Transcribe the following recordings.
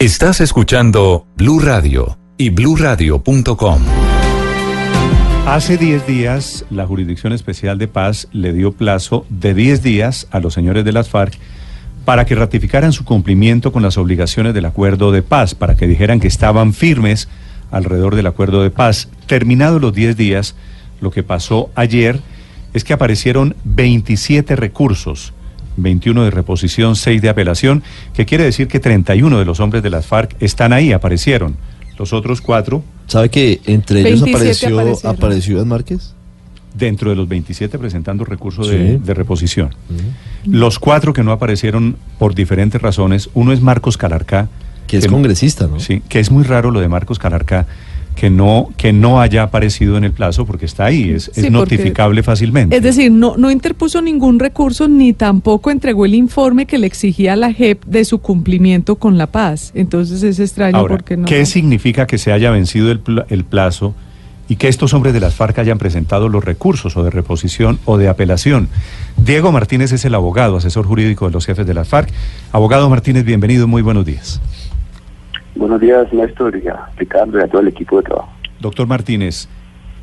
Estás escuchando Blue Radio y bluradio.com. Hace 10 días, la Jurisdicción Especial de Paz le dio plazo de 10 días a los señores de las FARC para que ratificaran su cumplimiento con las obligaciones del acuerdo de paz, para que dijeran que estaban firmes alrededor del acuerdo de paz. Terminados los 10 días, lo que pasó ayer es que aparecieron 27 recursos, 21 de reposición, 6 de apelación, que quiere decir que 31 de los hombres de las FARC están ahí, aparecieron. Los otros cuatro, ¿Sabe que entre ellos 27 apareció, aparecieron. apareció Márquez? dentro de los 27 presentando recurso Sí. de, de reposición. Los cuatro que no aparecieron por diferentes razones, uno es Marcos Calarcá, Que es congresista, ¿no? Sí, que es muy raro lo de Marcos Calarcá, que no, que no haya aparecido en el plazo porque está ahí, es, Sí, notificable fácilmente. Es decir, no, no interpuso ningún recurso ni tampoco entregó el informe que le exigía a la JEP de su cumplimiento con la paz. Entonces es extraño Ahora, porque no. ¿qué significa que se haya vencido el, el plazo y que estos hombres de las FARC hayan presentado los recursos o de reposición o de apelación? Diego Martínez es el abogado, asesor jurídico de los jefes de las FARC. Abogado Martínez, bienvenido, muy buenos días. Buenos días, a Ricardo y a todo el equipo de trabajo. Doctor Martínez,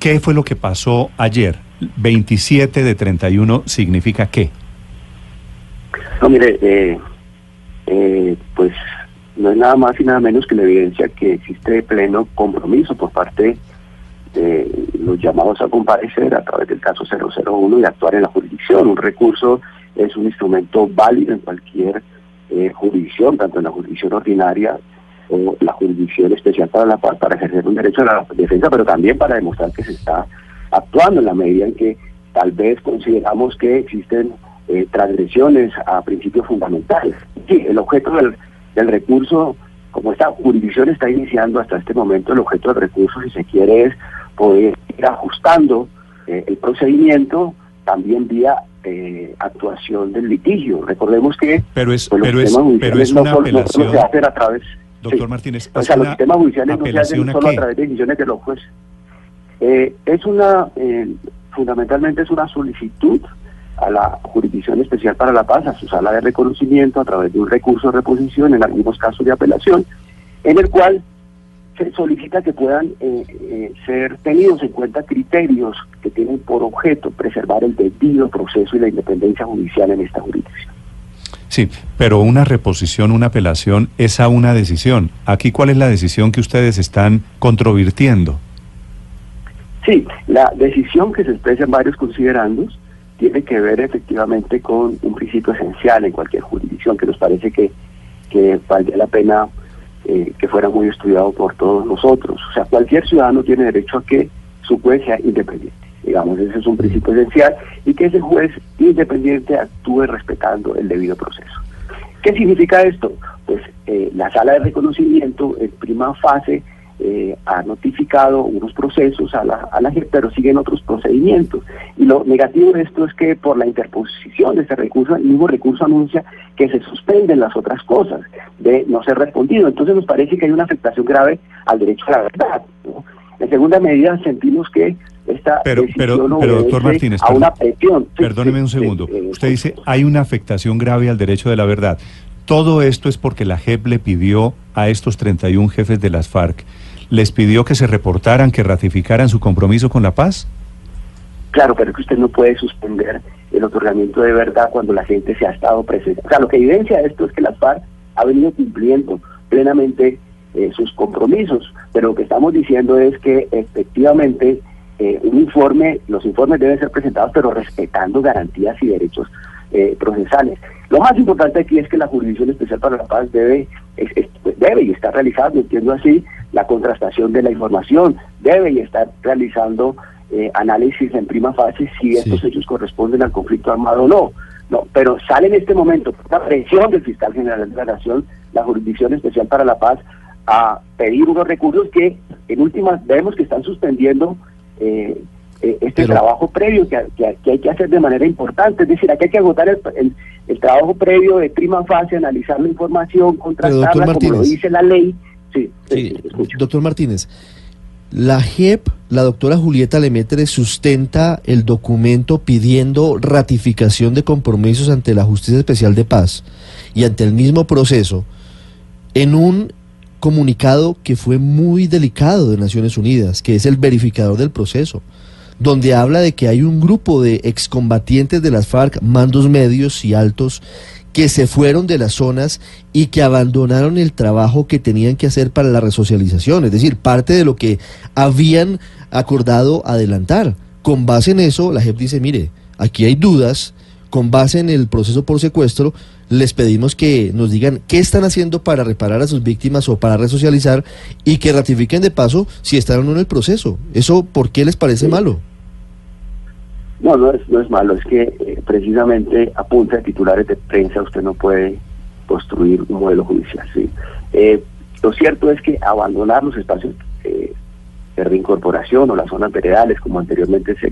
¿qué fue lo que pasó ayer? 27 de 31 significa qué? No, mire, eh, eh, pues no es nada más y nada menos que la evidencia que existe pleno compromiso por parte de los llamados a comparecer a través del caso 001 y actuar en la jurisdicción. Un recurso es un instrumento válido en cualquier eh, jurisdicción, tanto en la jurisdicción ordinaria o la jurisdicción especial para la para ejercer un derecho a la defensa, pero también para demostrar que se está actuando en la medida en que tal vez consideramos que existen eh, transgresiones a principios fundamentales. Sí, el objeto del, del recurso, como esta jurisdicción está iniciando hasta este momento, el objeto del recurso, si se quiere, es poder ir ajustando eh, el procedimiento también vía eh, actuación del litigio. Recordemos que Pero es, pues, pero es, pero es no una solo- no apelación. se hacen a través Doctor Sí. Martínez, o ¿es sea, los sistemas judiciales no se hacen a solo a través de decisiones de los jueces. Eh, es una, eh, fundamentalmente es una solicitud a la Jurisdicción Especial para la Paz, a su sala de reconocimiento a través de un recurso de reposición, en algunos casos de apelación, en el cual se solicita que puedan eh, eh, ser tenidos en cuenta criterios que tienen por objeto preservar el debido proceso y la independencia judicial en esta jurisdicción. Sí, pero una reposición, una apelación es a una decisión. Aquí, ¿cuál es la decisión que ustedes están controvirtiendo? Sí, la decisión que se expresa en varios considerandos tiene que ver efectivamente con un principio esencial en cualquier jurisdicción que nos parece que, que valdría la pena eh, que fuera muy estudiado por todos nosotros. O sea, cualquier ciudadano tiene derecho a que su juez sea independiente. Digamos, ese es un principio esencial y que ese juez independiente actúe respetando el debido proceso. ¿Qué significa esto? Pues eh, la sala de reconocimiento en prima fase eh, ha notificado unos procesos a la, a la pero siguen otros procedimientos. Y lo negativo de esto es que por la interposición de este recurso, el mismo recurso anuncia que se suspenden las otras cosas de no ser respondido. Entonces nos parece que hay una afectación grave al derecho a la verdad. En segunda medida, sentimos que esta Pero, pero, decisión pero doctor Martínez, a una presión. Perdóneme un segundo. eh, Usted dice, hay una afectación grave al derecho de la verdad. Todo esto es porque la JEP le pidió a estos 31 jefes de las FARC, les pidió que se reportaran, que ratificaran su compromiso con la paz. Claro, pero que usted no puede suspender el otorgamiento de verdad cuando la gente se ha estado presente. O sea, lo que evidencia esto es que las FARC ha venido cumpliendo plenamente eh, sus compromisos, pero lo que estamos diciendo es que efectivamente eh, un informe, los informes deben ser presentados, pero respetando garantías y derechos eh, procesales. Lo más importante aquí es que la Jurisdicción Especial para la Paz debe, es- es- debe y está realizando, entiendo así, la contrastación de la información, debe y está realizando eh, análisis en prima fase si Sí. estos hechos corresponden al conflicto armado o no. No, pero sale en este momento, por la presión del fiscal general de la Nación, la Jurisdicción Especial para la Paz a pedir unos recursos que en últimas vemos que están suspendiendo eh, eh, este Pero- trabajo previo que, que- que hay que hacer de manera importante. Es decir, aquí hay que agotar el, el- el trabajo previo de prima fase, analizar la información, contrastarla como lo dice la ley. Sí, Sí, doctor Martínez, la JEP, la doctora Julieta Lemetre, sustenta el documento pidiendo ratificación de compromisos ante la Justicia Especial de Paz y ante el mismo proceso en un comunicado que fue muy delicado de Naciones Unidas, que es el verificador del proceso, donde habla de que hay un grupo de excombatientes de las FARC, mandos medios y altos, que se fueron de las zonas y que abandonaron el trabajo que tenían que hacer para la resocialización, es decir, parte de lo que habían acordado adelantar. Con base en eso, la JEP dice, mire, aquí hay dudas, con base en el proceso por secuestro, les pedimos que nos digan qué están haciendo para reparar a sus víctimas o para resocializar y que ratifiquen de paso si están o no en el proceso. ¿Eso por qué les parece malo? No, no es, no es malo, es que eh, precisamente a punta de titulares de prensa usted no puede construir un modelo judicial. ¿sí? Eh, lo cierto es que abandonar los espacios eh, de reincorporación o las zonas veredales, como anteriormente se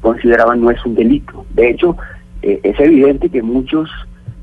consideraban, no es un delito. De hecho, eh, es evidente que muchos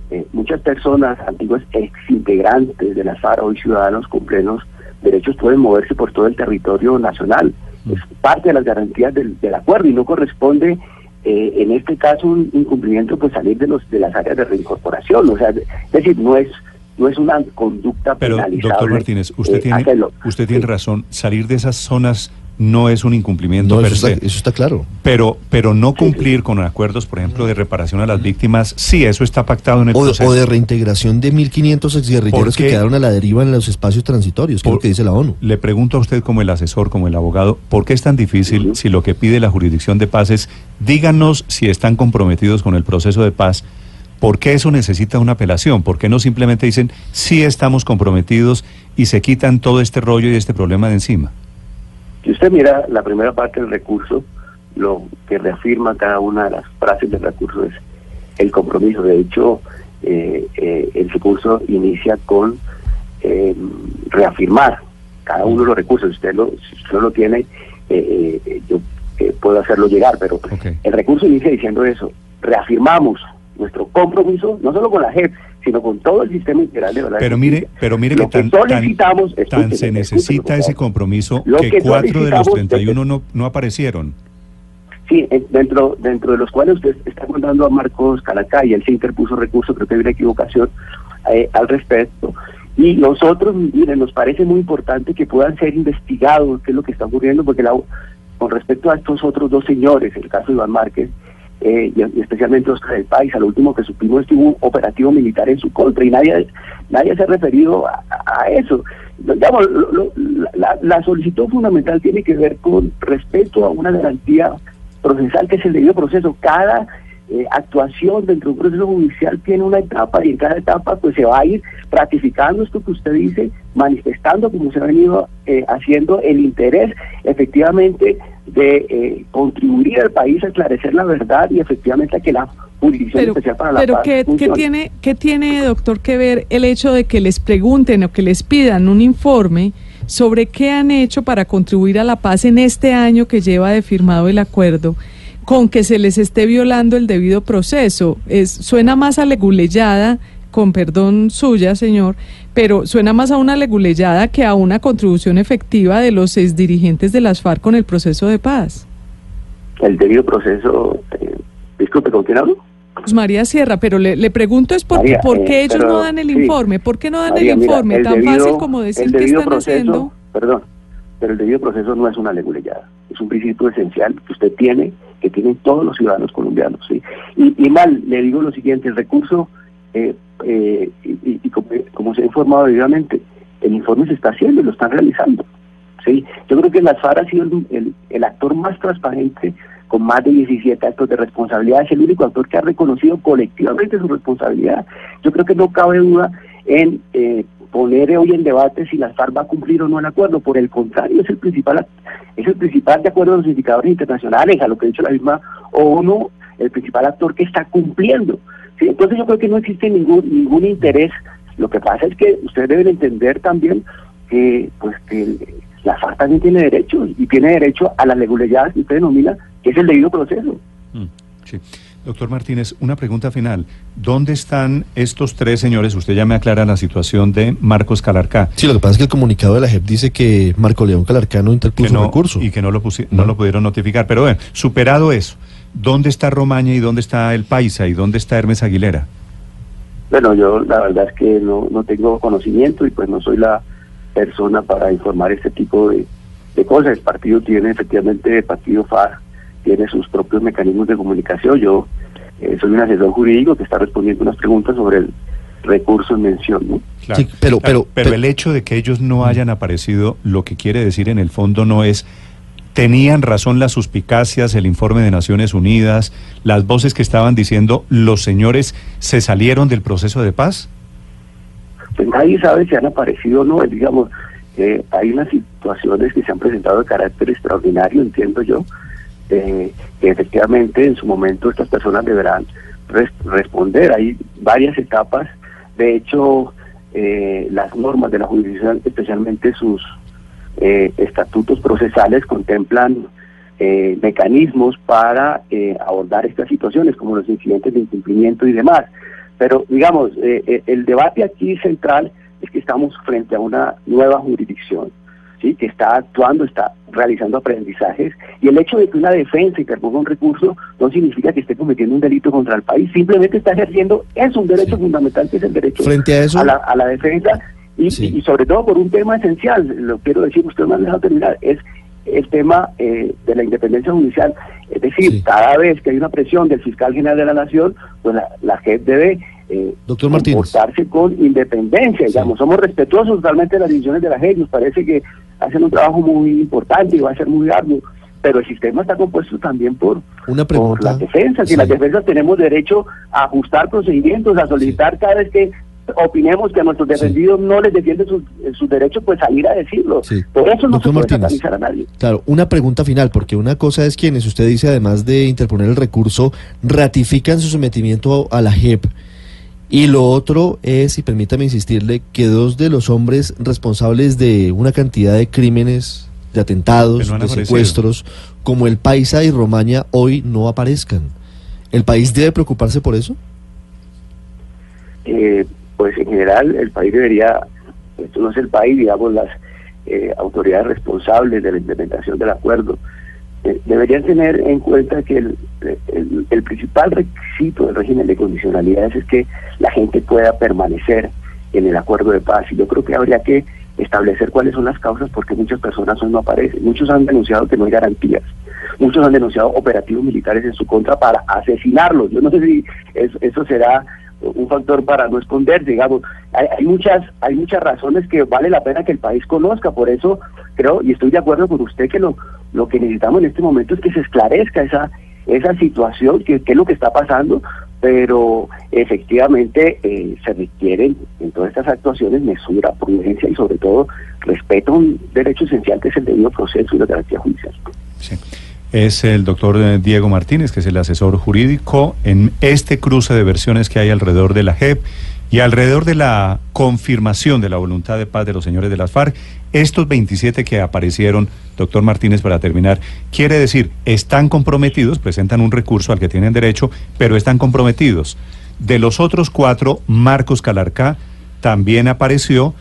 eh, muchas personas, antiguos exintegrantes de la FARC, hoy ciudadanos con plenos derechos, pueden moverse por todo el territorio nacional. Es parte de las garantías del, del acuerdo y no corresponde, eh, en este caso, un incumplimiento, pues salir de los de las áreas de reincorporación. O sea, es decir, no es no es una conducta Pero, penalizable. doctor Martínez, usted eh, tiene, hacerlo. usted tiene Sí. razón. Salir de esas zonas no es un incumplimiento No, eso se. está, eso está claro. Pero, pero no cumplir con acuerdos, por ejemplo, de reparación a las víctimas, sí, eso está pactado en el O, proceso. o de reintegración de 1.500 exguerrilleros que quedaron a la deriva en los espacios transitorios, que es lo que dice la ONU. Le pregunto a usted como el asesor, como el abogado, ¿por qué es tan difícil si lo que pide la jurisdicción de paz es díganos si están comprometidos con el proceso de paz? ¿Por qué eso necesita una apelación? ¿Por qué no simplemente dicen sí estamos comprometidos y se quitan todo este rollo y este problema de encima? Si usted mira la primera parte del recurso, lo que reafirma cada una de las frases del recurso es el compromiso. De hecho, eh, eh, el recurso inicia con eh, reafirmar cada uno de los recursos. Si usted lo, si usted lo tiene, yo puedo hacerlo llegar, pero el recurso inicia diciendo eso. Reafirmamos nuestro compromiso, no solo con la JEP, sino con todo el sistema integral de verdad. y Pero mire, pero mire Lo que tan, solicitamos, tan, escúcheme, se necesita ese compromiso Lo que que cuatro de los solicitamos 31 no, no aparecieron. Sí, en- dentro dentro de los cuales usted está contando a Marcos Calacay, él se interpuso recurso, creo que hay una equivocación eh, al respecto. Y nosotros, miren, nos parece muy importante que puedan ser investigados qué es lo que está ocurriendo, porque la- con respecto a estos otros dos señores, el caso de Iván Márquez, eh, y, y especialmente Oscar del País, a lo último que supimos es un operativo militar en su contra y nadie, nadie se ha referido a, eso. La solicitud fundamental tiene que ver con respeto a una garantía procesal que es el debido proceso. Cada eh, actuación dentro de un proceso judicial tiene una etapa y en cada etapa pues se va a ir ratificando esto que usted dice, manifestando como se ha venido eh, haciendo el interés efectivamente de eh, contribuir al país a esclarecer la verdad y efectivamente a que la jurisdicción Pero, especial para la pero paz ¿qué, qué tiene, ¿qué tiene, doctor, que ver el hecho de que les pregunten o que les pidan un informe sobre qué han hecho para contribuir a la paz en este año que lleva de firmado el acuerdo, con que se les esté violando el debido proceso? Es, suena más a leguleyada, con perdón suya, señor, pero suena más a una leguleyada que a una contribución efectiva de los exdirigentes de las FARC con el proceso de paz. El debido proceso, eh, disculpe, ¿con quién hablo? Pues María Sierra, pero le, le pregunto es por, María, por qué eh, ellos no dan el sí. informe, ¿por qué no dan María, el mira, informe? el Tan debido- fácil como decir el debido están proceso, haciendo. Perdón, pero el debido proceso no es una leguleyada, es un principio esencial que usted tiene, que tienen todos los ciudadanos colombianos. ¿sí? Y, y mal, le digo lo siguiente, el recurso, eh, eh, y, como, se ha informado debidamente, el informe se está haciendo y lo están realizando. ¿sí? Yo creo que la FARC ha sido el, el- actor más transparente con más de 17 actos de responsabilidad, es el único actor que ha reconocido colectivamente su responsabilidad. Yo creo que no cabe duda en eh, poner hoy en debate si la FARC va a cumplir o no el acuerdo. Por el contrario, es el principal, es el principal de acuerdo a los indicadores internacionales, a lo que ha dicho la misma ONU, el principal actor que está cumpliendo. ¿Sí? Entonces yo creo que no existe ningún ningún interés. Lo que pasa es que ustedes deben entender también que pues que la FARC también tiene derechos y tiene derecho a la legalidad que usted denomina, que es el debido proceso. Mm, sí. Doctor Martínez, una pregunta final. ¿Dónde están estos tres señores? Usted ya me aclara la situación de Marcos Calarcá. Sí, lo que pasa es que el comunicado de la JEP dice que Marco León Calarcá no interpuso que no, recurso. Y que no lo, pusi- no lo pudieron notificar. Pero bueno, superado eso, ¿dónde está Romaña y dónde está el Paisa y dónde está Hermes Aguilera? Bueno, yo la verdad es que no, no tengo conocimiento y pues no soy la persona para informar este tipo de, de cosas. El partido tiene efectivamente, el partido FARC tiene sus propios mecanismos de comunicación. Yo eh, soy un asesor jurídico que está respondiendo unas preguntas sobre el recurso en mención, ¿no? Sí, pero- pero- pero pero- el hecho de que ellos no hayan aparecido, lo que quiere decir en el fondo no es tenían razón las suspicacias, el informe de Naciones Unidas, las voces que estaban diciendo los señores se salieron del proceso de paz. pues nadie sabe si han aparecido o no. Digamos, eh, hay unas situaciones que se han presentado de carácter extraordinario, entiendo yo, eh, que efectivamente en su momento estas personas deberán res- responder. Hay varias etapas. De hecho, eh, las normas de la jurisdicción, especialmente sus eh, estatutos procesales, contemplan eh, mecanismos para eh, abordar estas situaciones, como los incidentes de incumplimiento y demás. Pero, digamos, eh, eh, el debate aquí central es que estamos frente a una nueva jurisdicción, ¿sí? que está actuando, está realizando aprendizajes, y el hecho de que una defensa interponga un recurso no significa que esté cometiendo un delito contra el país, simplemente está ejerciendo, es un derecho Sí. fundamental que es el derecho Frente a eso- a la, a la defensa, y, Sí. y sobre todo por un tema esencial, lo quiero decir, usted me ha dejado terminar, es el tema eh, de la independencia judicial. Es decir, Sí. cada vez que hay una presión del fiscal general de la nación, pues la, la JEP debe eh, Doctor Martínez. comportarse con independencia, digamos. Somos respetuosos totalmente de las decisiones de la JEP, nos parece que hacen un trabajo muy importante y va a ser muy arduo, pero el sistema está compuesto también por, Una por pregunta. las defensas, y Sí. las defensas tenemos derecho a ajustar procedimientos, a solicitar cada vez que opinemos que a nuestros defendidos no les defienden sus, sus derechos, pues salir a decirlo. Sí. Por eso no Doctor se puede Martínez. satanizar a nadie. Claro, una pregunta final, porque una cosa es quienes usted dice, además de interponer el recurso, ratifican su sometimiento a la JEP. Y lo otro es, y permítame insistirle, que dos de los hombres responsables de una cantidad de crímenes, de atentados, no de aparecido. secuestros, como el Paisa y Romaña, hoy no aparezcan. ¿El país debe preocuparse por eso? eh, pues en general el país debería, esto no es el país, digamos, las eh, autoridades responsables de la implementación del acuerdo, eh, deberían tener en cuenta que el, el- principal requisito del régimen de condicionalidades es que la gente pueda permanecer en el acuerdo de paz. Y yo creo que habría que establecer cuáles son las causas porque muchas personas no aparecen. Muchos han denunciado que no hay garantías. Muchos han denunciado operativos militares en su contra para asesinarlos. Yo no sé si eso, eso será un factor para no esconderse, digamos. Hay, hay muchas hay muchas razones que vale la pena que el país conozca, por eso creo y estoy de acuerdo con usted que lo lo que necesitamos en este momento es que se esclarezca esa esa situación, que, que es lo que está pasando, pero efectivamente eh, se requieren en todas estas actuaciones mesura, prudencia y sobre todo respeto a un derecho esencial que es el debido proceso y la garantía judicial. Sí. Es el doctor eh, Diego Martínez, que es el asesor jurídico en este cruce de versiones que hay alrededor de la JEP y alrededor de la confirmación de la voluntad de paz de los señores de las FARC. Estos 27 que aparecieron, doctor Martínez, para terminar, quiere decir, están comprometidos, presentan un recurso al que tienen derecho, pero están comprometidos. De los otros cuatro, Marcos Calarcá también apareció,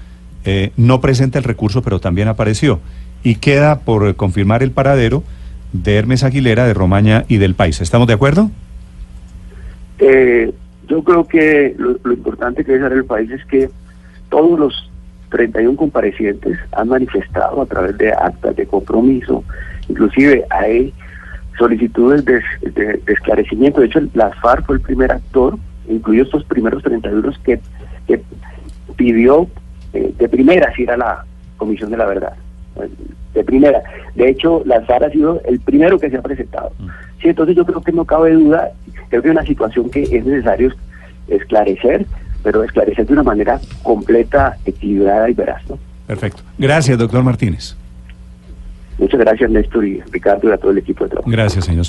eh, no presenta el recurso, pero también apareció. Y queda por confirmar el paradero de Hermes Aguilera, de Romaña y del País. ¿Estamos de acuerdo? Eh, yo creo que lo, importante que debe el país es que todos los 31 comparecientes han manifestado a través de actas de compromiso, inclusive hay solicitudes de, esclarecimiento. De hecho, la FARC fue el primer actor, incluido estos primeros 31 que, que pidió eh, de primera si era la Comisión de la Verdad. De primera. De hecho, la FARC ha sido el primero que se ha presentado. Sí, entonces yo creo que no cabe duda, creo que es una situación que es necesario esclarecer, pero esclarecer de una manera completa, equilibrada y veraz. ¿no? Perfecto. Gracias, doctor Martínez. Muchas gracias, Néstor y Ricardo, y a todo el equipo de trabajo. Gracias, señor.